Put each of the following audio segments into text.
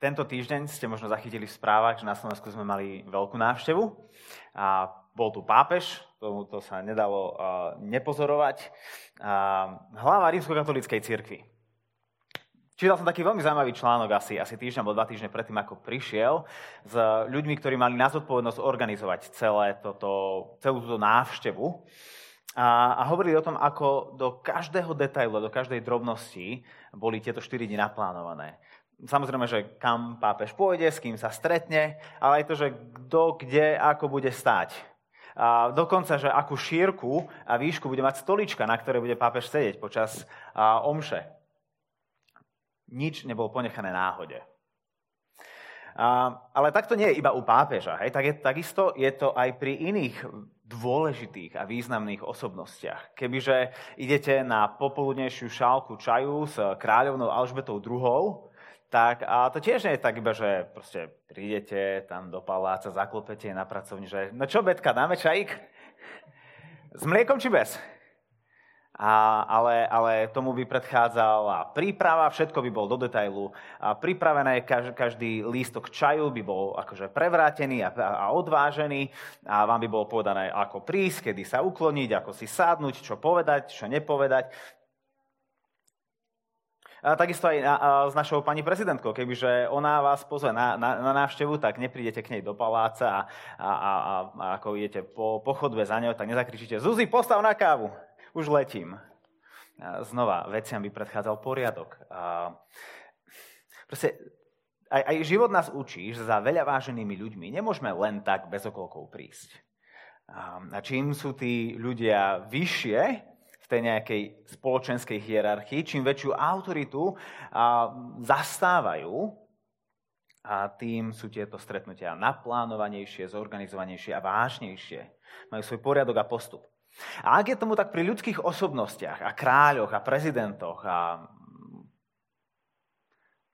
Tento týždeň ste možno zachytili v správach, že na Slovensku sme mali veľkú návštevu. A bol tu pápež, to, to sa nedalo nepozorovať. Uh, hlava rímskokatolíckej cirkvi. Čítal som taký veľmi zaujímavý článok asi, asi týždeň alebo dva týždne predtým, ako prišiel, s ľuďmi, ktorí mali na zodpovednosť organizovať celé toto, celú túto návštevu. A, a hovorili o tom, ako do každého detailu, do každej drobnosti boli tieto 4 dni naplánované samozrejme, že kam pápež pôjde, s kým sa stretne, ale aj to, že kto, kde, ako bude stať. A dokonca, že akú šírku a výšku bude mať stolička, na ktorej bude pápež sedieť počas a, omše. Nič nebolo ponechané náhode. A, ale takto nie je iba u pápeža. Hej? Tak je, takisto je to aj pri iných dôležitých a významných osobnostiach. Kebyže idete na popoludnejšiu šálku čaju s kráľovnou Alžbetou II, tak a to tiež nie je tak iba, že proste prídete tam do paláca, zaklopete na pracovni, že no čo, Betka, dáme čajík? S mliekom či bez? A, ale, ale tomu by predchádzala príprava, všetko by bol do detailu a pripravené, každý, každý lístok čaju by bol akože prevrátený a, a odvážený a vám by bolo povedané, ako prísť, kedy sa ukloniť, ako si sadnúť, čo povedať, čo nepovedať. A takisto aj na, a, s našou pani prezidentkou. Kebyže ona vás pozve na, na, na návštevu, tak neprídete k nej do paláca a, a, a, a ako idete po, po za ňou, tak nezakričíte Zuzi, postav na kávu, už letím. A znova, veciam by predchádzal poriadok. A, proste, aj, aj život nás učí, že za veľa váženými ľuďmi nemôžeme len tak bez okolkov prísť. A čím sú tí ľudia vyššie, tej nejakej spoločenskej hierarchii, čím väčšiu autoritu a, zastávajú, a tým sú tieto stretnutia naplánovanejšie, zorganizovanejšie a vážnejšie. Majú svoj poriadok a postup. A ak je tomu tak pri ľudských osobnostiach a kráľoch a prezidentoch a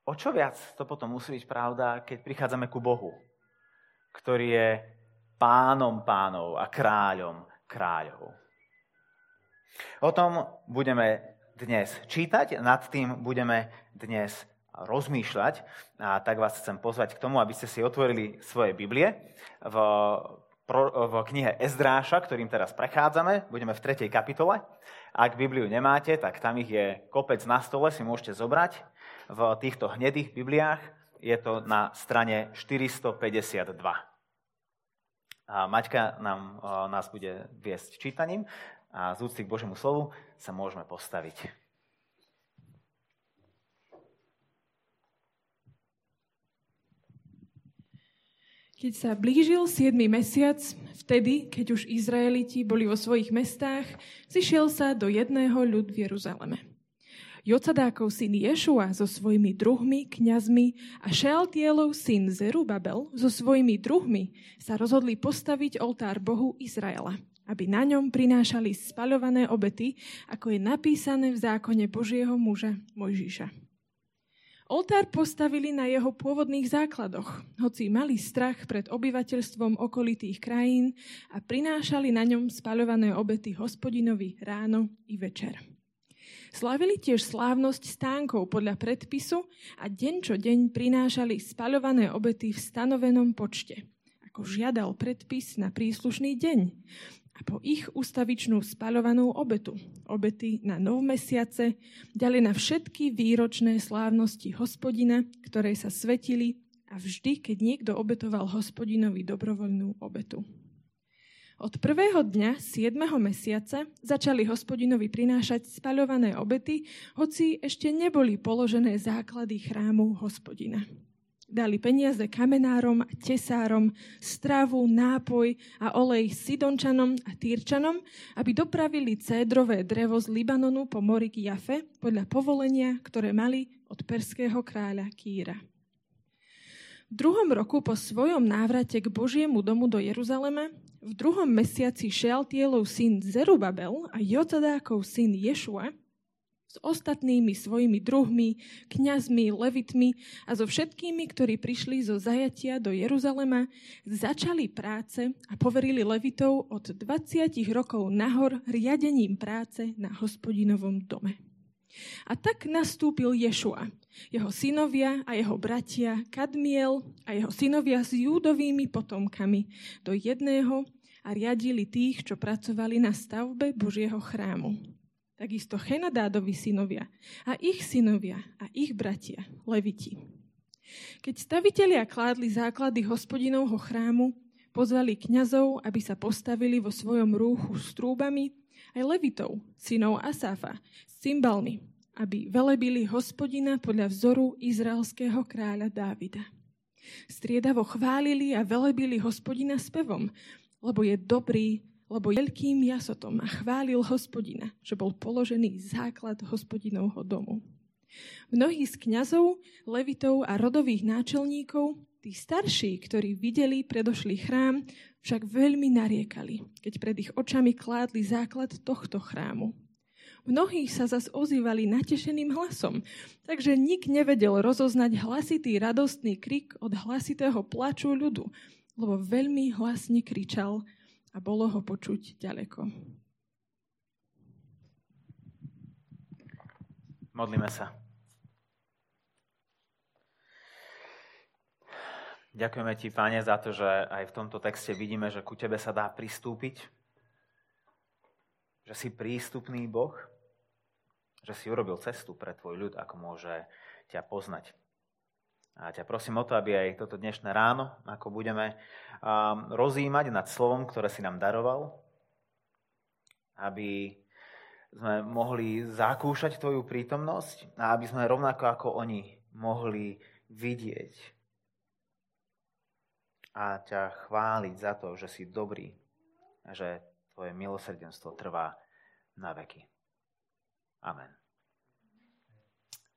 o čo viac to potom musí byť pravda, keď prichádzame ku Bohu, ktorý je pánom pánov a kráľom kráľov. O tom budeme dnes čítať, nad tým budeme dnes rozmýšľať. A tak vás chcem pozvať k tomu, aby ste si otvorili svoje Biblie v, v knihe Ezdráša, ktorým teraz prechádzame. Budeme v 3. kapitole. Ak Bibliu nemáte, tak tam ich je kopec na stole, si môžete zobrať. V týchto hnedých Bibliách je to na strane 452. A Maťka nám, nás bude viesť čítaním a z úcty k Božiemu slovu sa môžeme postaviť. Keď sa blížil 7. mesiac, vtedy, keď už Izraeliti boli vo svojich mestách, zišiel sa do jedného ľud v Jeruzaleme. Jocadákov syn Ješua so svojimi druhmi, kňazmi a Šealtielov syn Zerubabel so svojimi druhmi sa rozhodli postaviť oltár Bohu Izraela aby na ňom prinášali spaľované obety, ako je napísané v zákone Božieho muža Mojžiša. Oltár postavili na jeho pôvodných základoch, hoci mali strach pred obyvateľstvom okolitých krajín a prinášali na ňom spaľované obety hospodinovi ráno i večer. Slavili tiež slávnosť stánkov podľa predpisu a deň čo deň prinášali spaľované obety v stanovenom počte, ako žiadal predpis na príslušný deň a po ich ustavičnú spaľovanú obetu, obety na nov mesiace, ďalej na všetky výročné slávnosti hospodina, ktoré sa svetili a vždy, keď niekto obetoval hospodinovi dobrovoľnú obetu. Od prvého dňa 7. mesiaca začali hospodinovi prinášať spaľované obety, hoci ešte neboli položené základy chrámu hospodina. Dali peniaze kamenárom a tesárom, stravu, nápoj a olej Sidončanom a Týrčanom, aby dopravili cédrové drevo z Libanonu po mori k Jafe podľa povolenia, ktoré mali od perského kráľa Kýra. V druhom roku po svojom návrate k Božiemu domu do Jeruzaleme, v druhom mesiaci Šealtielov syn Zerubabel a Jotadákov syn Ješua s ostatnými svojimi druhmi, kňazmi, levitmi a so všetkými, ktorí prišli zo zajatia do Jeruzalema, začali práce a poverili levitov od 20 rokov nahor riadením práce na hospodinovom dome. A tak nastúpil Ješua, jeho synovia a jeho bratia Kadmiel a jeho synovia s júdovými potomkami do jedného a riadili tých, čo pracovali na stavbe Božieho chrámu. Takisto Chenadádovi synovia a ich synovia a ich bratia, Leviti. Keď stavitelia kládli základy hospodinovho chrámu, pozvali kňazov, aby sa postavili vo svojom rúchu s trúbami, aj Levitov, synov Asafa, s cymbalmi, aby velebili hospodina podľa vzoru izraelského kráľa Dávida. Striedavo chválili a velebili hospodina spevom, lebo je dobrý, lebo veľkým jasotom a chválil hospodina, že bol položený základ hospodinovho domu. Mnohí z kňazov, levitov a rodových náčelníkov, tí starší, ktorí videli predošlý chrám, však veľmi nariekali, keď pred ich očami kládli základ tohto chrámu. Mnohí sa zas ozývali natešeným hlasom, takže nik nevedel rozoznať hlasitý radostný krik od hlasitého plaču ľudu, lebo veľmi hlasne kričal a bolo ho počuť ďaleko. Modlíme sa. Ďakujeme ti, Pane, za to, že aj v tomto texte vidíme, že ku tebe sa dá pristúpiť, že si prístupný Boh, že si urobil cestu pre tvoj ľud, ako môže ťa poznať. A ťa prosím o to, aby aj toto dnešné ráno, ako budeme um, rozímať nad slovom, ktoré si nám daroval, aby sme mohli zakúšať Tvoju prítomnosť a aby sme rovnako ako oni mohli vidieť a ťa chváliť za to, že si dobrý a že Tvoje milosrdenstvo trvá na veky. Amen.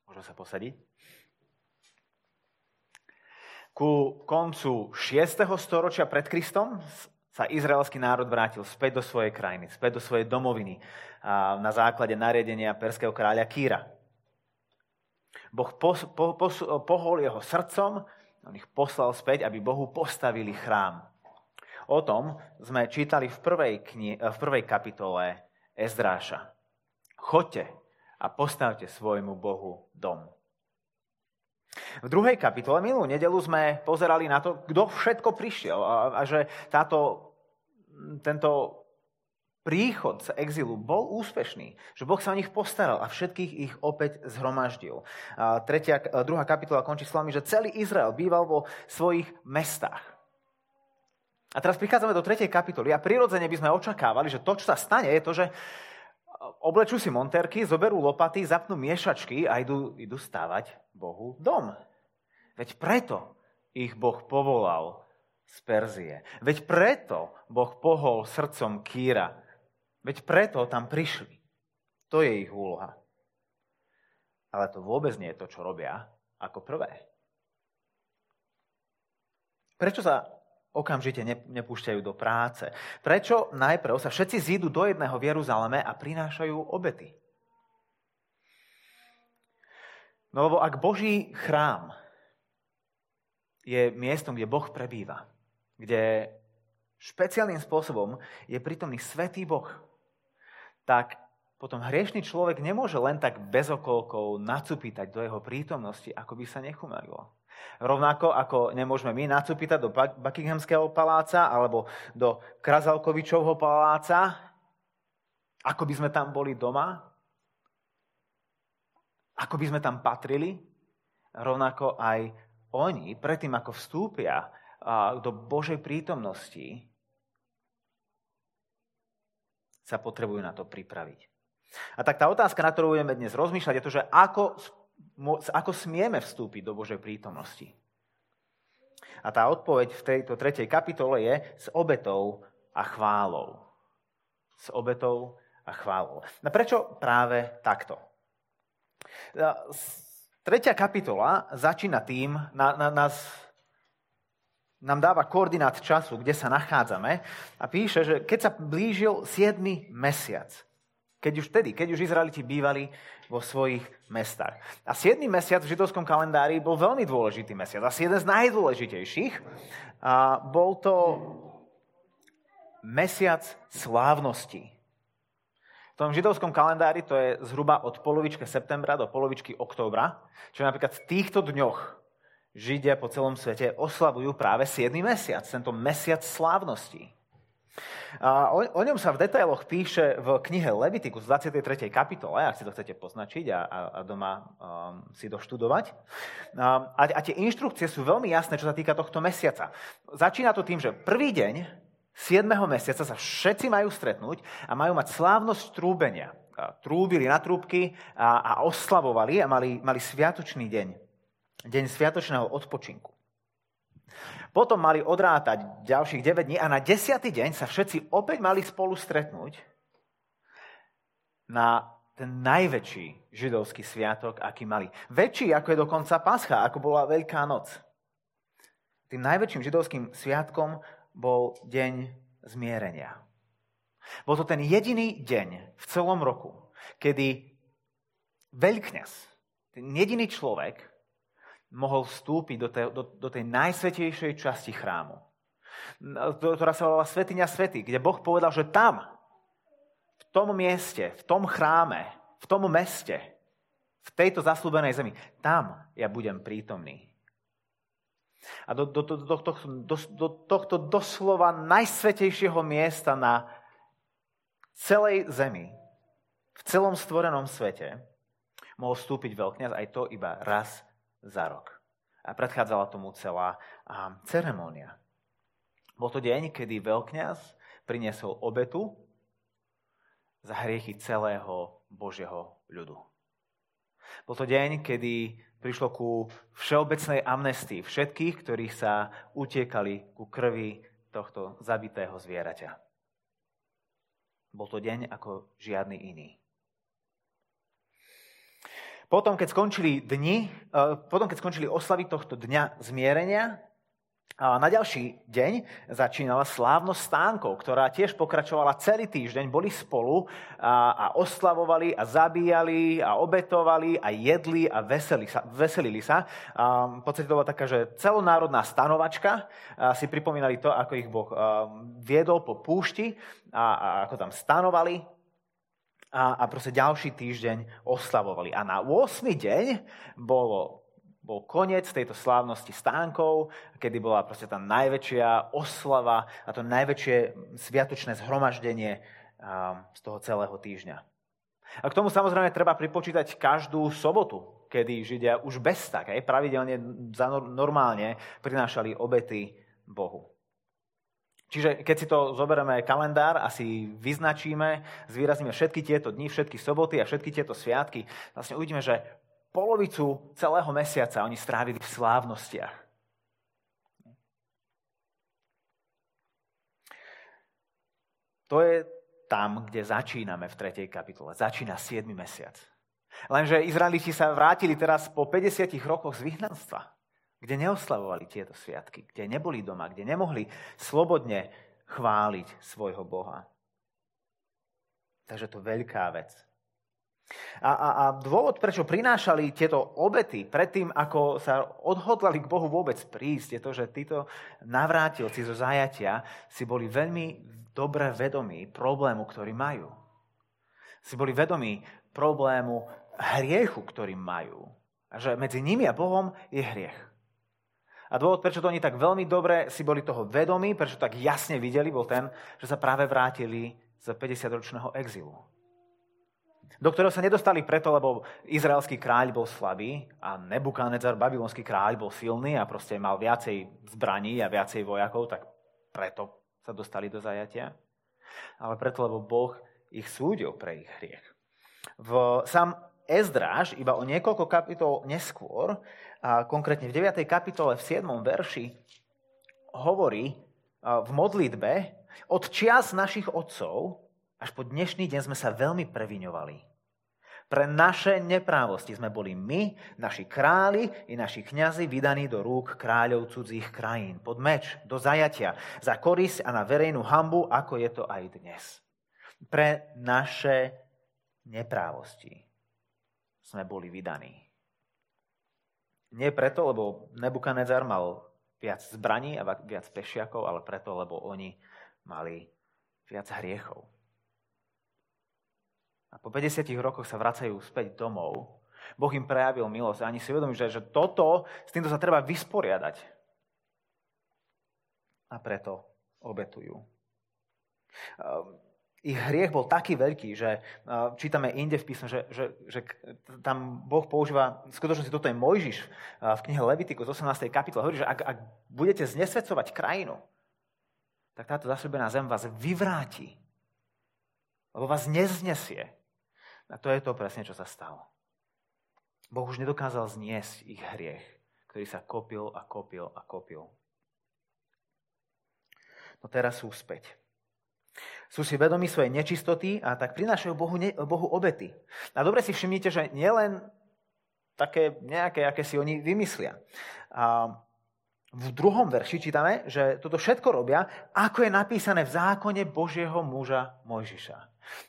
Môžem sa posadiť? Ku koncu 6. storočia pred Kristom sa izraelský národ vrátil späť do svojej krajiny, späť do svojej domoviny na základe nariadenia perského kráľa Kýra. Boh pos, po, pos, pohol jeho srdcom, on ich poslal späť, aby Bohu postavili chrám. O tom sme čítali v prvej, kni- v prvej kapitole Ezdráša. Choďte a postavte svojmu Bohu dom. V druhej kapitole, minulú nedelu, sme pozerali na to, kto všetko prišiel a, a že táto, tento príchod z exilu bol úspešný, že Boh sa o nich postaral a všetkých ich opäť zhromaždil. A tretia, druhá kapitola končí slovami, že celý Izrael býval vo svojich mestách. A teraz prichádzame do tretej kapitoly a prirodzene by sme očakávali, že to, čo sa stane, je to, že oblečú si monterky, zoberú lopaty, zapnú miešačky a idú, idú stávať Bohu dom. Veď preto ich Boh povolal z Perzie. Veď preto Boh pohol srdcom Kýra. Veď preto tam prišli. To je ich úloha. Ale to vôbec nie je to, čo robia ako prvé. Prečo sa okamžite nepúšťajú do práce. Prečo najprv sa všetci zídu do jedného v Jeruzaleme a prinášajú obety? No lebo ak Boží chrám je miestom, kde Boh prebýva, kde špeciálnym spôsobom je prítomný svetý Boh, tak potom hriešný človek nemôže len tak bez okolkov nacupítať do jeho prítomnosti, ako by sa nechumelilo. Rovnako ako nemôžeme my nacupítať do Buckinghamského paláca alebo do Krazalkovičovho paláca, ako by sme tam boli doma, ako by sme tam patrili, rovnako aj oni, predtým ako vstúpia do Božej prítomnosti, sa potrebujú na to pripraviť. A tak tá otázka, na ktorú budeme dnes rozmýšľať, je to, že ako ako smieme vstúpiť do Božej prítomnosti. A tá odpoveď v tejto tretej kapitole je s obetou a chválou. S obetou a chválou. No prečo práve takto? Tretia kapitola začína tým, na, na, nás, nám dáva koordinát času, kde sa nachádzame a píše, že keď sa blížil 7. mesiac, keď už vtedy, keď už Izraeliti bývali vo svojich mestách. A 7. mesiac v židovskom kalendári bol veľmi dôležitý mesiac. Asi jeden z najdôležitejších. A bol to mesiac slávnosti. tom židovskom kalendári to je zhruba od polovičky septembra do polovičky októbra, čo napríklad v týchto dňoch Židia po celom svete oslavujú práve 7. mesiac, tento mesiac slávnosti. A o, o ňom sa v detailoch píše v knihe Levitikus 23. kapitole, ak si to chcete poznačiť a, a, a doma um, si doštudovať. A, a tie inštrukcie sú veľmi jasné, čo sa týka tohto mesiaca. Začína to tým, že prvý deň 7. mesiaca sa všetci majú stretnúť a majú mať slávnosť trúbenia. Trúbili na trúbky a, a oslavovali a mali, mali sviatočný deň. Deň sviatočného odpočinku. Potom mali odrátať ďalších 9 dní a na 10. deň sa všetci opäť mali spolu stretnúť na ten najväčší židovský sviatok, aký mali. Väčší ako je dokonca Pascha, ako bola Veľká noc. Tým najväčším židovským sviatkom bol deň zmierenia. Bol to ten jediný deň v celom roku, kedy veľkňaz, ten jediný človek, mohol vstúpiť do tej, do, do tej najsvetejšej časti chrámu, ktorá sa volala Svetiňa Svety, kde Boh povedal, že tam, v tom mieste, v tom chráme, v tom meste, v tejto zaslúbenej zemi, tam ja budem prítomný. A do, do, do, do, tohto, do, do tohto doslova najsvetejšieho miesta na celej zemi, v celom stvorenom svete, mohol vstúpiť veľkňaz aj to iba raz za rok. A predchádzala tomu celá ceremónia. Bol to deň, kedy veľkňaz priniesol obetu za hriechy celého Božieho ľudu. Bol to deň, kedy prišlo ku všeobecnej amnestii všetkých, ktorí sa utiekali ku krvi tohto zabitého zvieraťa. Bol to deň ako žiadny iný. Potom, keď skončili dni, eh, potom, keď skončili oslavy tohto dňa zmierenia, na ďalší deň začínala slávnosť stánkov, ktorá tiež pokračovala celý týždeň. Boli spolu a, a oslavovali a zabíjali a obetovali a jedli a veseli sa, veselili sa. V podstate to bola taká, že celonárodná stanovačka. A si pripomínali to, ako ich Boh viedol po púšti a, a ako tam stanovali a, a proste ďalší týždeň oslavovali. A na 8. deň bolo, bol koniec tejto slávnosti stánkov, kedy bola proste tá najväčšia oslava a to najväčšie sviatočné zhromaždenie z toho celého týždňa. A k tomu samozrejme treba pripočítať každú sobotu, kedy Židia už bez tak, aj pravidelne, normálne prinášali obety Bohu. Čiže keď si to zoberieme kalendár a si vyznačíme, zvýrazníme všetky tieto dni, všetky soboty a všetky tieto sviatky, vlastne uvidíme, že polovicu celého mesiaca oni strávili v slávnostiach. To je tam, kde začíname v 3. kapitole. Začína 7. mesiac. Lenže Izraeliti sa vrátili teraz po 50 rokoch z vyhnanstva kde neoslavovali tieto sviatky, kde neboli doma, kde nemohli slobodne chváliť svojho Boha. Takže to veľká vec. A, a, a dôvod, prečo prinášali tieto obety predtým, ako sa odhodlali k Bohu vôbec prísť, je to, že títo navrátilci zo zajatia si boli veľmi dobre vedomí problému, ktorý majú. Si boli vedomí problému hriechu, ktorý majú. A že medzi nimi a Bohom je hriech. A dôvod, prečo to oni tak veľmi dobre si boli toho vedomí, prečo tak jasne videli, bol ten, že sa práve vrátili z 50-ročného exilu. Do ktorého sa nedostali preto, lebo izraelský kráľ bol slabý a Nebukadnezar, babylonský kráľ, bol silný a proste mal viacej zbraní a viacej vojakov, tak preto sa dostali do zajatia. Ale preto, lebo Boh ich súdil pre ich hriech. V, sám Ezdráž iba o niekoľko kapitol neskôr a konkrétne v 9. kapitole v 7. verši hovorí v modlitbe, od čias našich otcov až po dnešný deň sme sa veľmi previňovali. Pre naše neprávosti sme boli my, naši králi i naši kňazi vydaní do rúk kráľov cudzích krajín, pod meč, do zajatia, za korisť a na verejnú hambu, ako je to aj dnes. Pre naše neprávosti sme boli vydaní. Nie preto, lebo Nebukadnezar mal viac zbraní a viac pešiakov, ale preto, lebo oni mali viac hriechov. a po 50 rokoch sa vracajú späť domov, Boh im prejavil milosť. A ani si uvedomí, že, že toto, s týmto sa treba vysporiadať. A preto obetujú. Ehm, ich hriech bol taký veľký, že čítame inde v písme, že, že, že tam Boh používa, v skutočnosti toto je Mojžiš v knihe Levitikus 18. kapitole, hovorí, že ak, ak budete znesvedcovať krajinu, tak táto zasľubená zem vás vyvráti, lebo vás neznesie. A to je to presne, čo sa stalo. Boh už nedokázal zniesť ich hriech, ktorý sa kopil a kopil a kopil. No teraz sú späť. Sú si vedomi svojej nečistoty a tak prinášajú Bohu, ne, Bohu obety. A dobre si všimnite, že nielen také nejaké, aké si oni vymyslia. A v druhom verši čítame, že toto všetko robia, ako je napísané v zákone Božieho muža Mojžiša.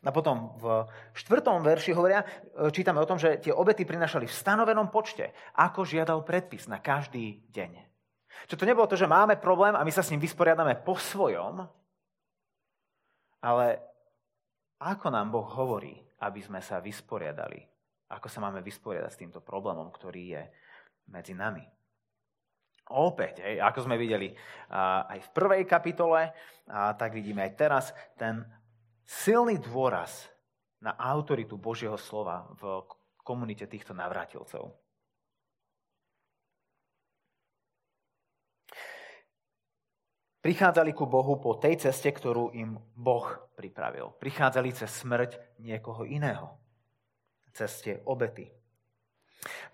A potom v štvrtom verši hovoria, čítame o tom, že tie obety prinašali v stanovenom počte, ako žiadal predpis na každý deň. Čo to nebolo to, že máme problém a my sa s ním vysporiadame po svojom, ale ako nám Boh hovorí, aby sme sa vysporiadali? Ako sa máme vysporiadať s týmto problémom, ktorý je medzi nami? Opäť, hej, ako sme videli aj v prvej kapitole, tak vidíme aj teraz ten silný dôraz na autoritu Božieho slova v komunite týchto navrátilcov. Prichádzali ku Bohu po tej ceste, ktorú im Boh pripravil. Prichádzali cez smrť niekoho iného. Ceste obety.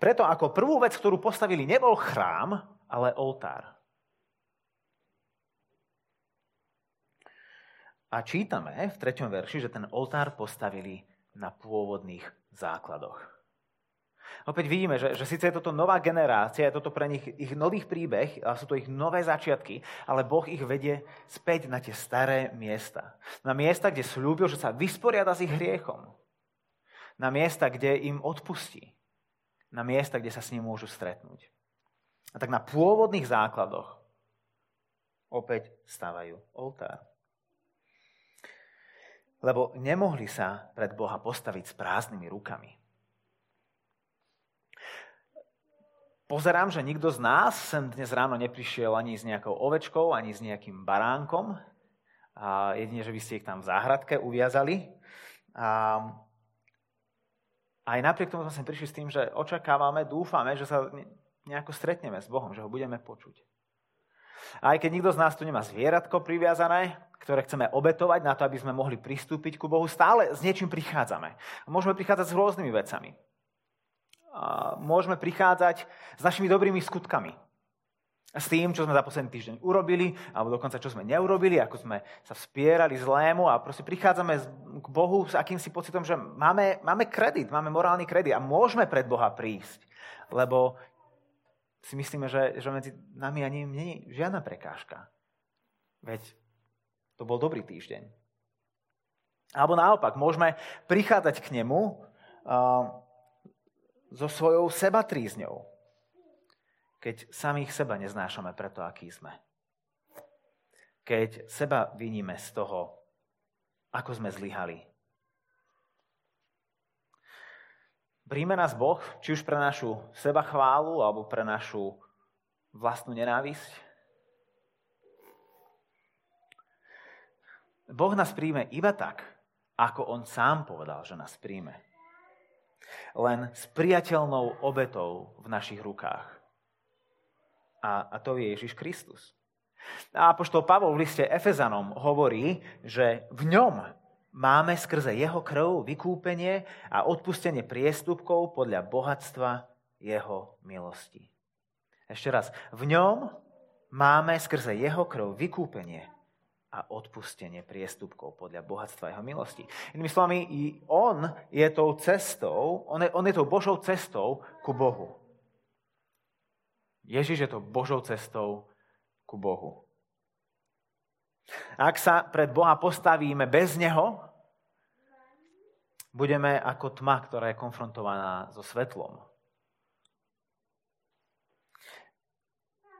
Preto ako prvú vec, ktorú postavili, nebol chrám, ale oltár. A čítame v treťom verši, že ten oltár postavili na pôvodných základoch. Opäť vidíme, že, že síce je toto nová generácia, je toto pre nich ich nových príbeh, a sú to ich nové začiatky, ale Boh ich vedie späť na tie staré miesta. Na miesta, kde slúbil, že sa vysporiada s ich hriechom. Na miesta, kde im odpustí. Na miesta, kde sa s ním môžu stretnúť. A tak na pôvodných základoch opäť stávajú oltár. Lebo nemohli sa pred Boha postaviť s prázdnymi rukami. Pozerám, že nikto z nás sem dnes ráno neprišiel ani s nejakou ovečkou, ani s nejakým baránkom. A jedine, že by ste ich tam v záhradke uviazali. A aj napriek tomu sme sem prišli s tým, že očakávame, dúfame, že sa nejako stretneme s Bohom, že ho budeme počuť. A aj keď nikto z nás tu nemá zvieratko priviazané, ktoré chceme obetovať na to, aby sme mohli pristúpiť ku Bohu, stále s niečím prichádzame. Môžeme prichádzať s rôznymi vecami. Môžeme prichádzať s našimi dobrými skutkami. S tým, čo sme za posledný týždeň urobili, alebo dokonca čo sme neurobili, ako sme sa vspierali zlému a proste prichádzame k Bohu s akýmsi pocitom, že máme, máme kredit, máme morálny kredit a môžeme pred Boha prísť, lebo si myslíme, že, že medzi nami ani nie je žiadna prekážka. Veď to bol dobrý týždeň. Alebo naopak, môžeme prichádzať k nemu uh, so svojou sebatrízňou, keď samých seba neznášame preto, aký sme. Keď seba vyníme z toho, ako sme zlyhali, Príjme nás Boh, či už pre našu seba chválu, alebo pre našu vlastnú nenávisť? Boh nás príjme iba tak, ako On sám povedal, že nás príjme. Len s priateľnou obetou v našich rukách. A, a to je Ježiš Kristus. A apoštol Pavol v liste Efezanom hovorí, že v ňom máme skrze jeho krv vykúpenie a odpustenie priestupkov podľa bohatstva jeho milosti. Ešte raz, v ňom máme skrze jeho krv vykúpenie a odpustenie priestupkov podľa bohatstva jeho milosti. Inými slovami, on je tou cestou, on je, on je tou Božou cestou ku Bohu. Ježiš je to Božou cestou ku Bohu. Ak sa pred Boha postavíme bez Neho, budeme ako tma, ktorá je konfrontovaná so svetlom.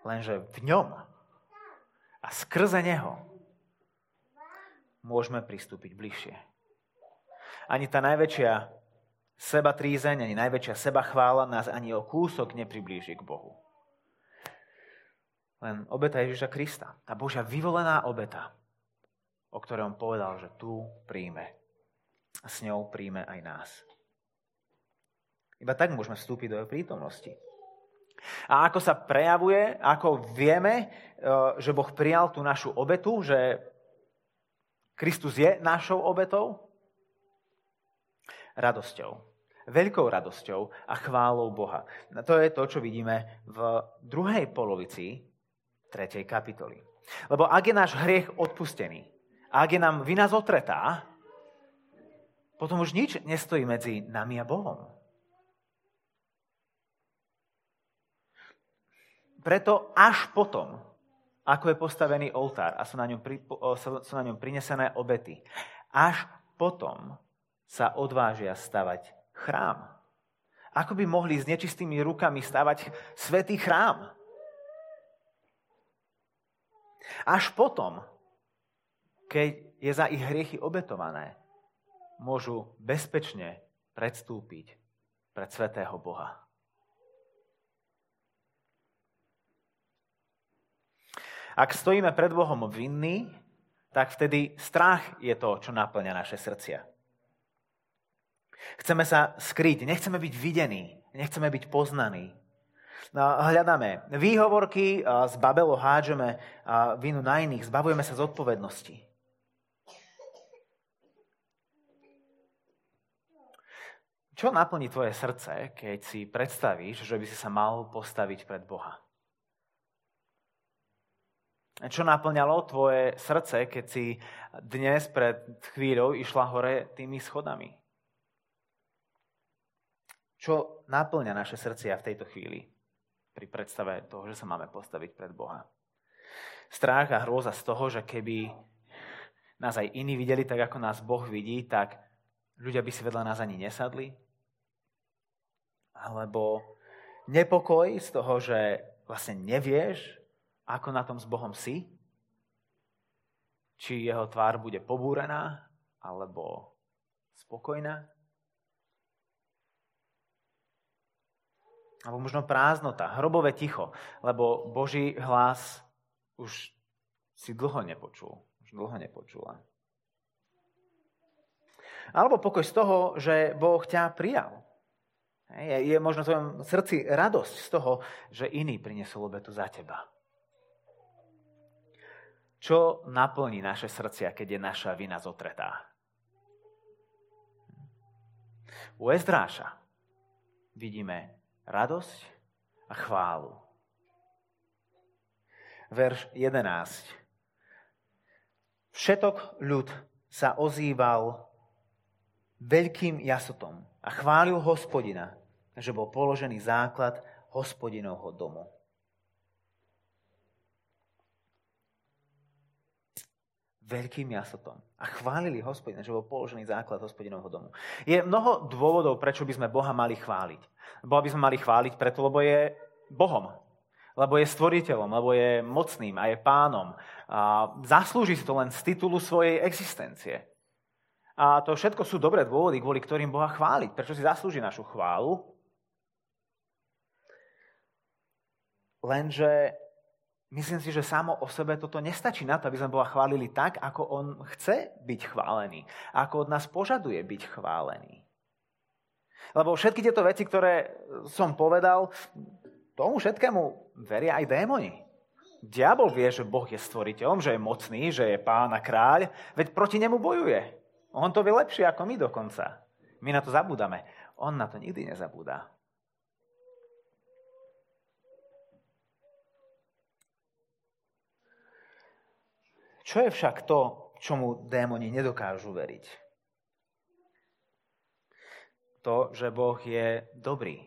Lenže v ňom a skrze neho môžeme pristúpiť bližšie. ani tá najväčšia seba trízeň, ani najväčšia seba chvála nás ani o kúsok nepriblíži k Bohu. Len obeta Ježiša Krista, tá Božia vyvolená obeta, o ktorej on povedal, že tu príjme. A s ňou príjme aj nás. Iba tak môžeme vstúpiť do jeho prítomnosti. A ako sa prejavuje, ako vieme, e, že Boh prijal tú našu obetu, že Kristus je našou obetou? Radosťou. Veľkou radosťou a chválou Boha. To je to, čo vidíme v druhej polovici 3. kapitoly. Lebo ak je náš hriech odpustený, ak je nám vina zotretá, potom už nič nestojí medzi nami a Bohom. Preto až potom, ako je postavený oltár a sú na ňom, pri, sú na ňom prinesené obety, až potom sa odvážia stavať chrám. Ako by mohli s nečistými rukami stavať svetý chrám? Až potom, keď je za ich hriechy obetované, môžu bezpečne predstúpiť pred svetého Boha. Ak stojíme pred Bohom vinný, tak vtedy strach je to, čo naplňa naše srdcia. Chceme sa skryť, nechceme byť videní, nechceme byť poznaní. No, hľadáme výhovorky, z babelo hádžeme vinu na iných, zbavujeme sa zodpovednosti. Čo naplní tvoje srdce, keď si predstavíš, že by si sa mal postaviť pred Boha? Čo naplňalo tvoje srdce, keď si dnes pred chvíľou išla hore tými schodami? Čo naplňa naše srdcia v tejto chvíli pri predstave toho, že sa máme postaviť pred Boha? Strach a hrôza z toho, že keby nás aj iní videli tak, ako nás Boh vidí, tak ľudia by si vedľa nás ani nesadli? Alebo nepokoj z toho, že vlastne nevieš, ako na tom s Bohom si, či jeho tvár bude pobúrená alebo spokojná. Alebo možno prázdnota, hrobové ticho, lebo Boží hlas už si dlho nepočul. Už dlho nepočula. Alebo pokoj z toho, že Boh ťa prijal. Je, možno v tvojom srdci radosť z toho, že iný priniesol obetu za teba. Čo naplní naše srdcia, keď je naša vina zotretá? U Ezdráša vidíme radosť a chválu. Verš 11. Všetok ľud sa ozýval veľkým jasotom a chválil hospodina, že bol položený základ hospodinovho domu. Veľkým jasotom a chválili hospodina, že bol položený základ hospodinovho domu. Je mnoho dôvodov, prečo by sme Boha mali chváliť. Boha by sme mali chváliť preto, lebo je Bohom, lebo je stvoriteľom, lebo je mocným a je pánom. A zaslúži si to len z titulu svojej existencie. A to všetko sú dobré dôvody, kvôli ktorým Boha chváliť. Prečo si zaslúži našu chválu? Lenže Myslím si, že samo o sebe toto nestačí na to, aby sme Boha chválili tak, ako On chce byť chválený. Ako od nás požaduje byť chválený. Lebo všetky tieto veci, ktoré som povedal, tomu všetkému veria aj démoni. Diabol vie, že Boh je stvoriteľom, že je mocný, že je pán a kráľ, veď proti nemu bojuje. On to vie lepšie ako my dokonca. My na to zabúdame. On na to nikdy nezabúda. Čo je však to, čomu démoni nedokážu veriť? To, že Boh je dobrý,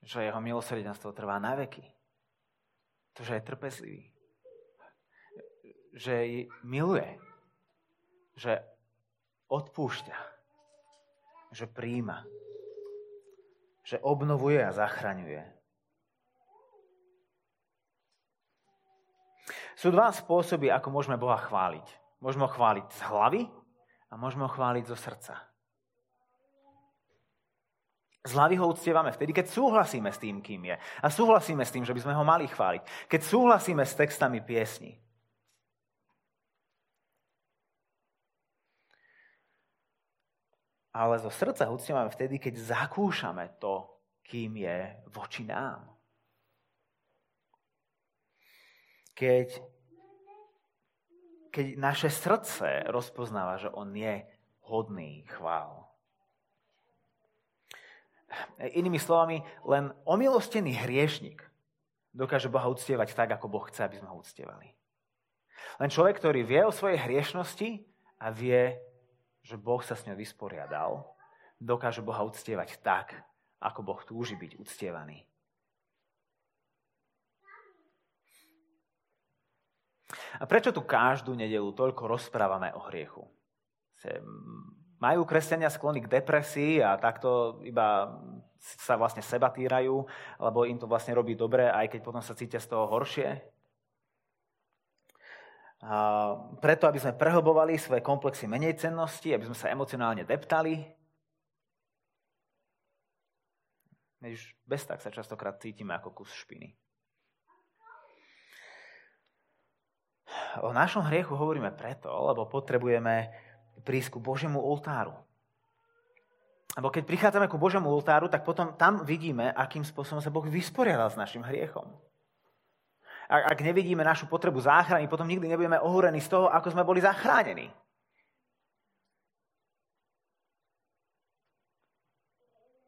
že jeho milosrdenstvo trvá na veky, to, že je trpezlivý, že miluje, že odpúšťa, že príjma, že obnovuje a zachraňuje, Sú dva spôsoby, ako môžeme Boha chváliť. Môžeme ho chváliť z hlavy a môžeme ho chváliť zo srdca. Zlavy ho uctievame vtedy, keď súhlasíme s tým, kým je. A súhlasíme s tým, že by sme ho mali chváliť. Keď súhlasíme s textami piesni. Ale zo srdca ho uctievame vtedy, keď zakúšame to, kým je voči nám. Keď, keď naše srdce rozpoznáva, že on je hodný chvál. Inými slovami, len omilostený hriešnik dokáže Boha uctievať tak, ako Boh chce, aby sme ho uctievali. Len človek, ktorý vie o svojej hriešnosti a vie, že Boh sa s ňou vysporiadal, dokáže Boha uctievať tak, ako Boh túži byť uctievaný. A prečo tu každú nedelu toľko rozprávame o hriechu? majú kresťania sklony k depresii a takto iba sa vlastne seba týrajú, lebo im to vlastne robí dobre, aj keď potom sa cítia z toho horšie. A preto, aby sme prehlbovali svoje komplexy menej cennosti, aby sme sa emocionálne deptali. Už bez tak sa častokrát cítime ako kus špiny. O našom hriechu hovoríme preto, lebo potrebujeme prísť ku Božiemu oltáru. Lebo keď prichádzame ku Božiemu oltáru, tak potom tam vidíme, akým spôsobom sa Boh vysporiadal s našim hriechom. Ak, ak nevidíme našu potrebu záchrany, potom nikdy nebudeme ohúrení z toho, ako sme boli zachránení.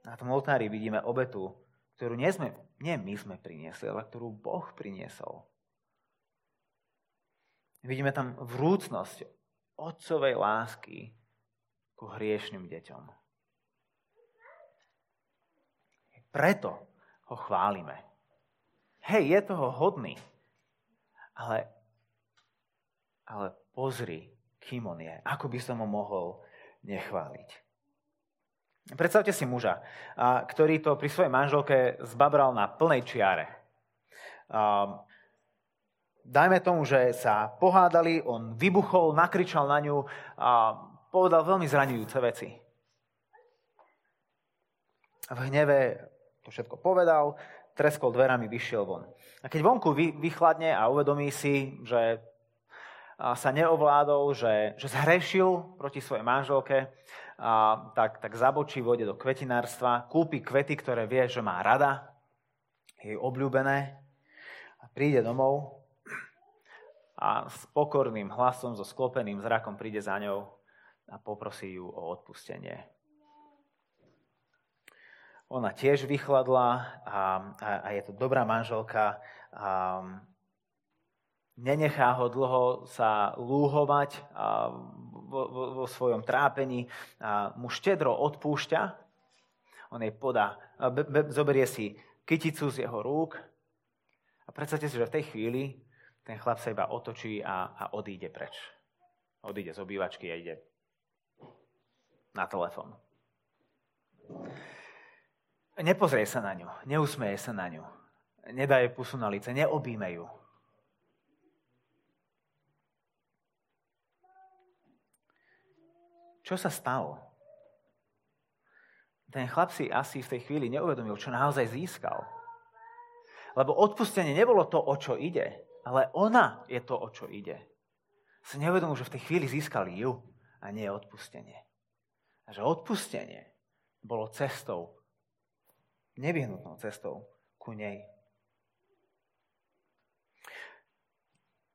Na tom oltári vidíme obetu, ktorú nie, sme, nie my sme priniesli, ale ktorú Boh priniesol. Vidíme tam vrúcnosť otcovej lásky ku hriešným deťom. Preto ho chválime. Hej, je toho hodný. Ale, ale pozri, kým on je. Ako by som ho mohol nechváliť. Predstavte si muža, ktorý to pri svojej manželke zbabral na plnej čiare dajme tomu, že sa pohádali, on vybuchol, nakričal na ňu a povedal veľmi zraňujúce veci. V hneve to všetko povedal, treskol dverami, vyšiel von. A keď vonku vy, vychladne a uvedomí si, že sa neovládol, že, že zhrešil proti svojej manželke, a, tak, tak zabočí vode do kvetinárstva, kúpi kvety, ktoré vie, že má rada, jej obľúbené, a príde domov a s pokorným hlasom, so sklopeným zrakom príde za ňou a poprosí ju o odpustenie. Ona tiež vychladla a, a, a je to dobrá manželka. A, nenechá ho dlho sa lúhovať a, vo, vo, vo svojom trápení. A mu štedro odpúšťa. On jej podá, be, be, zoberie si kyticu z jeho rúk. A predstavte si, že v tej chvíli ten chlap sa iba otočí a, a odíde preč. Odíde z obývačky a ide na telefon. Nepozrie sa na ňu, neusmeje sa na ňu, nedá jej pusu na lice, neobíme ju. Čo sa stalo? Ten chlap si asi v tej chvíli neuvedomil, čo naozaj získal. Lebo odpustenie nebolo to, o čo ide ale ona je to, o čo ide. Sa nevedomú, že v tej chvíli získali ju a nie odpustenie. A že odpustenie bolo cestou, nevyhnutnou cestou ku nej.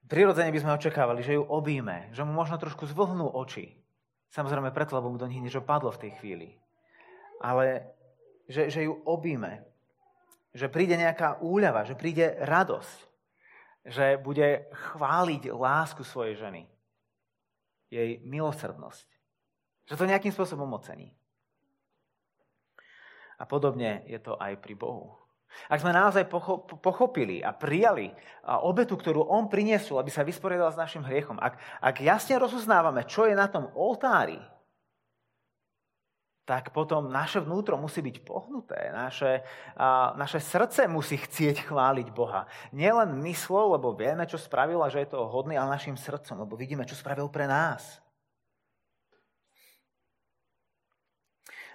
Prirodzene by sme očakávali, že ju obíme, že mu možno trošku zvlhnú oči. Samozrejme preto, lebo mu do nich niečo padlo v tej chvíli. Ale že, že ju obíme, že príde nejaká úľava, že príde radosť že bude chváliť lásku svojej ženy. Jej milosrdnosť. Že to nejakým spôsobom ocení. A podobne je to aj pri Bohu. Ak sme naozaj pochopili a prijali obetu, ktorú On priniesol, aby sa vysporiadal s našim hriechom, ak, ak jasne rozoznávame, čo je na tom oltári, tak potom naše vnútro musí byť pohnuté. Naše, a, naše srdce musí chcieť chváliť Boha. Nielen myslou, lebo vieme, čo spravil a že je to hodný, ale našim srdcom, lebo vidíme, čo spravil pre nás.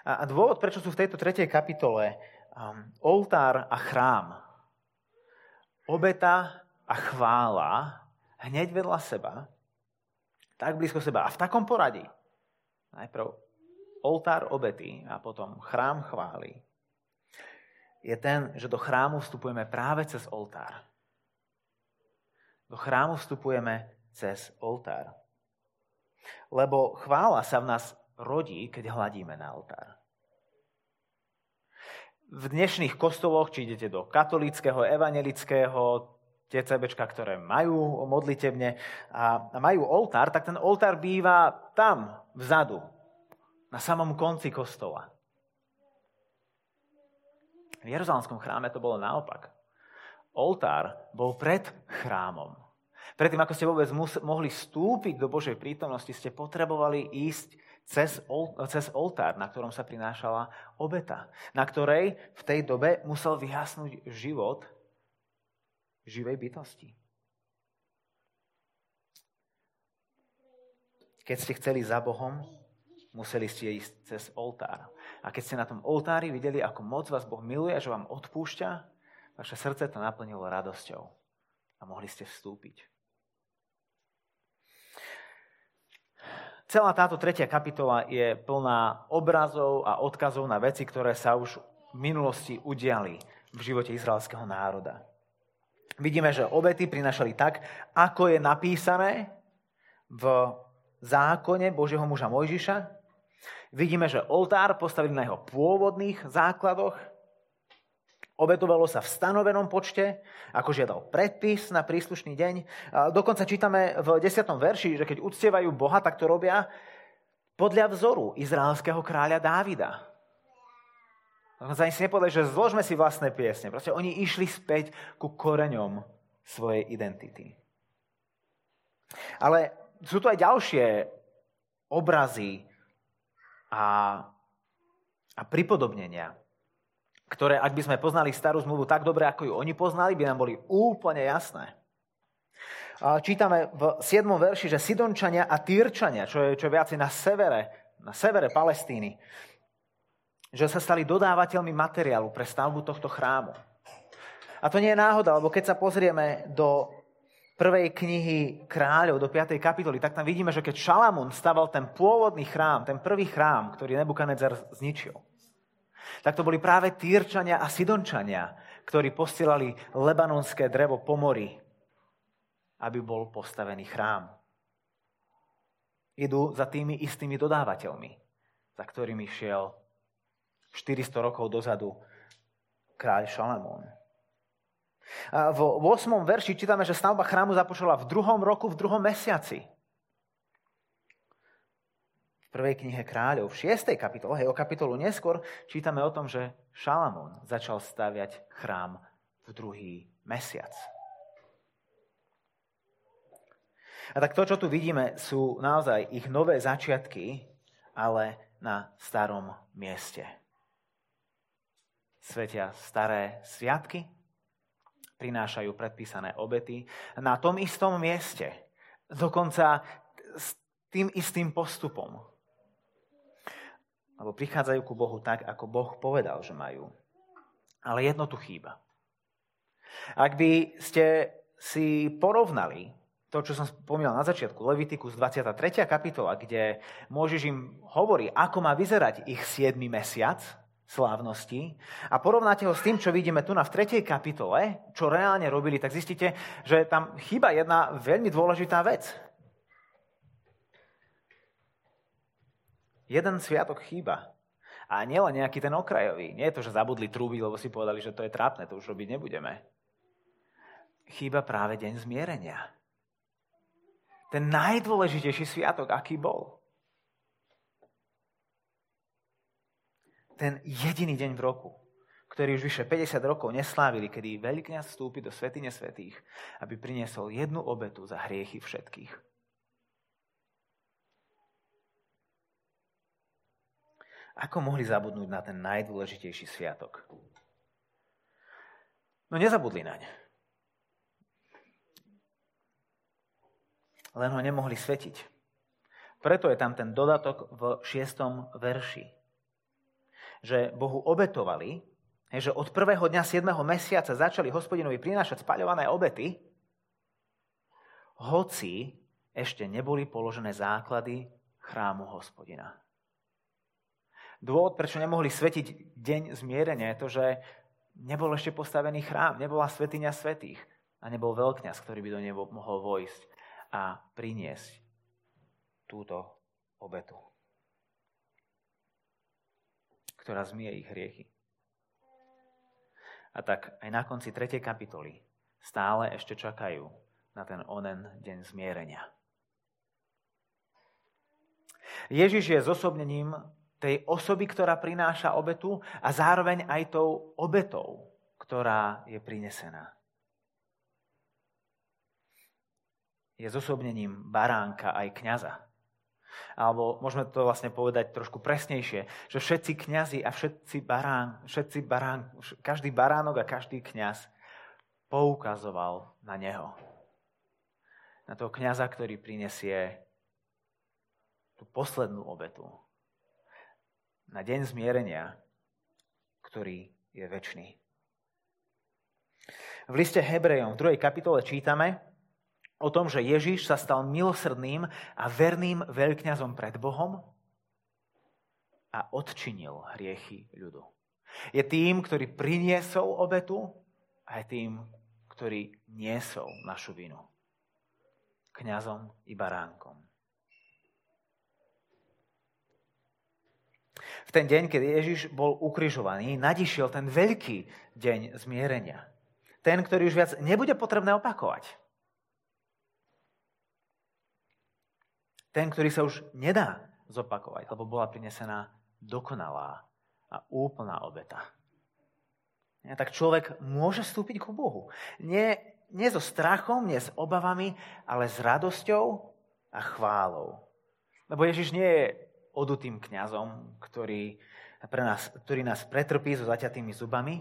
A dôvod, prečo sú v tejto tretej kapitole um, oltár a chrám, obeta a chvála hneď vedľa seba, tak blízko seba a v takom poradí. Najprv oltár obety a potom chrám chvály. Je ten, že do chrámu vstupujeme práve cez oltár. Do chrámu vstupujeme cez oltár. Lebo chvála sa v nás rodí, keď hladíme na oltár. V dnešných kostoloch, či idete do katolického, evangelického, tie ktoré majú modlitebne a majú oltár, tak ten oltár býva tam, vzadu, na samom konci kostola. V Jeruzalemskom chráme to bolo naopak. Oltár bol pred chrámom. Predtým, ako ste vôbec mohli vstúpiť do Božej prítomnosti, ste potrebovali ísť cez, oltár, na ktorom sa prinášala obeta, na ktorej v tej dobe musel vyhasnúť život živej bytosti. Keď ste chceli za Bohom, museli ste ísť cez oltár. A keď ste na tom oltári videli, ako moc vás Boh miluje a že vám odpúšťa, vaše srdce to naplnilo radosťou. A mohli ste vstúpiť. Celá táto tretia kapitola je plná obrazov a odkazov na veci, ktoré sa už v minulosti udiali v živote izraelského národa. Vidíme, že obety prinašali tak, ako je napísané v zákone Božieho muža Mojžiša. Vidíme, že oltár postavili na jeho pôvodných základoch Obetovalo sa v stanovenom počte, ako žiadal predpis na príslušný deň. Dokonca čítame v 10. verši, že keď uctievajú Boha, tak to robia podľa vzoru izraelského kráľa Dávida. Dokonca ani si nepovedali, že zložme si vlastné piesne. Proste oni išli späť ku koreňom svojej identity. Ale sú tu aj ďalšie obrazy a, a pripodobnenia ktoré, ak by sme poznali starú zmluvu tak dobre, ako ju oni poznali, by nám boli úplne jasné. Čítame v 7. verši, že Sidončania a Týrčania, čo je, čo je viacej na severe, na severe Palestíny, že sa stali dodávateľmi materiálu pre stavbu tohto chrámu. A to nie je náhoda, lebo keď sa pozrieme do prvej knihy kráľov, do 5. kapitoly, tak tam vidíme, že keď Šalamún staval ten pôvodný chrám, ten prvý chrám, ktorý Nebukadnezar zničil, tak to boli práve Týrčania a Sidončania, ktorí posielali lebanonské drevo po mori, aby bol postavený chrám. Idú za tými istými dodávateľmi, za ktorými šiel 400 rokov dozadu kráľ Šalamón. V 8. verši čítame, že stavba chrámu započala v druhom roku, v druhom mesiaci prvej knihe kráľov, v 6. kapitole, hej, o kapitolu neskôr, čítame o tom, že Šalamón začal staviať chrám v druhý mesiac. A tak to, čo tu vidíme, sú naozaj ich nové začiatky, ale na starom mieste. Svetia staré sviatky, prinášajú predpísané obety na tom istom mieste. Dokonca s tým istým postupom alebo prichádzajú ku Bohu tak, ako Boh povedal, že majú. Ale jedno tu chýba. Ak by ste si porovnali to, čo som spomínal na začiatku, Levitikus 23. kapitola, kde Môžeš im hovorí, ako má vyzerať ich 7. mesiac slávnosti a porovnáte ho s tým, čo vidíme tu na v 3. kapitole, čo reálne robili, tak zistíte, že tam chýba jedna veľmi dôležitá vec. Jeden sviatok chýba. A nielen nejaký ten okrajový. Nie je to, že zabudli trúby, lebo si povedali, že to je trápne, to už robiť nebudeme. Chýba práve deň zmierenia. Ten najdôležitejší sviatok, aký bol. Ten jediný deň v roku, ktorý už vyše 50 rokov neslávili, kedy veľkňaz vstúpi do svetine svetých, aby priniesol jednu obetu za hriechy všetkých. Ako mohli zabudnúť na ten najdôležitejší sviatok? No nezabudli naň. Len ho nemohli svetiť. Preto je tam ten dodatok v šiestom verši. Že Bohu obetovali, že od prvého dňa 7. mesiaca začali hospodinovi prinášať spaľované obety, hoci ešte neboli položené základy chrámu hospodina. Dôvod, prečo nemohli svetiť deň zmierenia, je to, že nebol ešte postavený chrám, nebola svetiňa svetých a nebol veľkňaz, ktorý by do neho mohol vojsť a priniesť túto obetu, ktorá zmie ich hriechy. A tak aj na konci 3. kapitoly stále ešte čakajú na ten onen deň zmierenia. Ježiš je zosobnením tej osoby, ktorá prináša obetu a zároveň aj tou obetou, ktorá je prinesená. Je zosobnením baránka aj kňaza. Alebo môžeme to vlastne povedať trošku presnejšie, že všetci kňazi a všetci barán, všetci barán, každý baránok a každý kňaz poukazoval na neho. Na toho kňaza, ktorý prinesie tú poslednú obetu. Na deň zmierenia, ktorý je väčší. V liste Hebrejom v 2. kapitole čítame, o tom, že Ježiš sa stal milosrdným a verným veľkňazom pred Bohom a odčinil hriechy ľudu. Je tým, ktorý priniesol obetu a je tým, ktorý niesol našu vinu. Kňazom i baránkom. V ten deň, keď Ježiš bol ukrižovaný, nadišiel ten veľký deň zmierenia. Ten, ktorý už viac nebude potrebné opakovať. Ten, ktorý sa už nedá zopakovať, lebo bola prinesená dokonalá a úplná obeta. Tak človek môže vstúpiť ku Bohu. Nie, nie so strachom, nie s obavami, ale s radosťou a chválou. Lebo Ježiš nie je odutým kňazom, ktorý, pre nás, ktorý nás pretrpí so zaťatými zubami,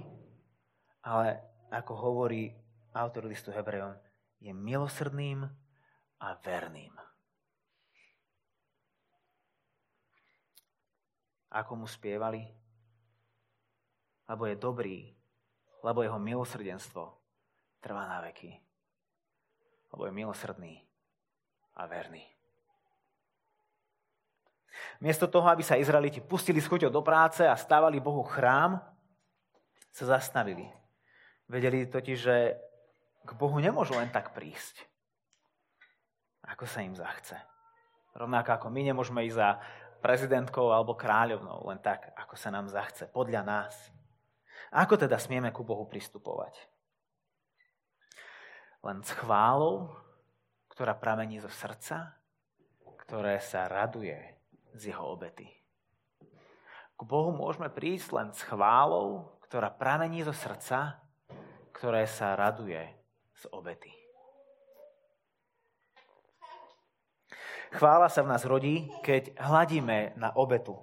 ale ako hovorí autor listu Hebrejom, je milosrdným a verným. Ako mu spievali? Lebo je dobrý, lebo jeho milosrdenstvo trvá na veky. Lebo je milosrdný a verný. Miesto toho, aby sa Izraeliti pustili s chuťou do práce a stávali Bohu chrám, sa zastavili. Vedeli totiž, že k Bohu nemôžu len tak prísť, ako sa im zachce. Rovnako ako my nemôžeme ísť za prezidentkou alebo kráľovnou, len tak, ako sa nám zachce, podľa nás. Ako teda smieme ku Bohu pristupovať? Len s chválou, ktorá pramení zo srdca, ktoré sa raduje z jeho obety. K Bohu môžeme prísť len s chválou, ktorá pramení zo srdca, ktoré sa raduje z obety. Chvála sa v nás rodí, keď hladíme na obetu.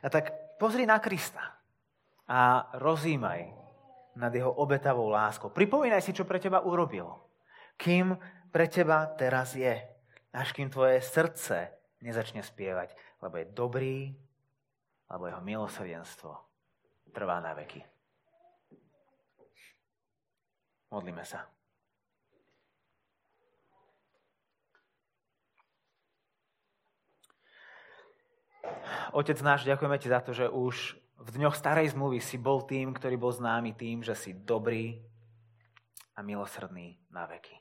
A tak pozri na Krista a rozímaj nad jeho obetavou láskou. Pripomínaj si, čo pre teba urobil. Kým pre teba teraz je. Až kým tvoje srdce nezačne spievať, lebo je dobrý, lebo jeho milosrdenstvo trvá na veky. Modlíme sa. Otec náš, ďakujeme ti za to, že už v dňoch starej zmluvy si bol tým, ktorý bol známy tým, že si dobrý a milosrdný na veky.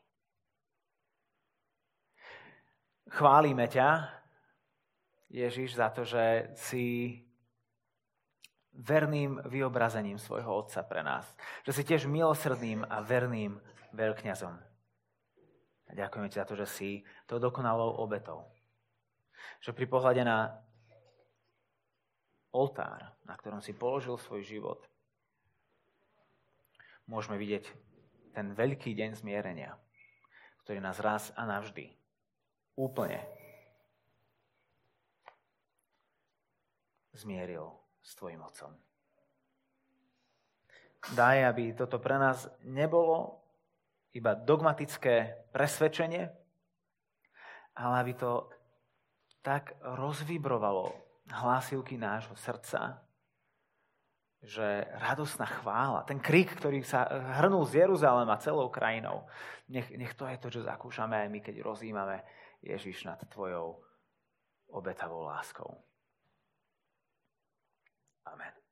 Chválime ťa, Ježiš, za to, že si verným vyobrazením svojho Otca pre nás. Že si tiež milosrdným a verným veľkňazom. A ďakujeme ti za to, že si to dokonalou obetou. Že pri pohľade na oltár, na ktorom si položil svoj život, môžeme vidieť ten veľký deň zmierenia, ktorý nás raz a navždy úplne zmieril s tvojim otcom. Daj, aby toto pre nás nebolo iba dogmatické presvedčenie, ale aby to tak rozvibrovalo hlásivky nášho srdca, že radosná chvála, ten krik, ktorý sa hrnul z Jeruzalema celou krajinou, nech, nech to je to, čo zakúšame aj my, keď rozímame Ježiš nad tvojou obetavou láskou. Amen.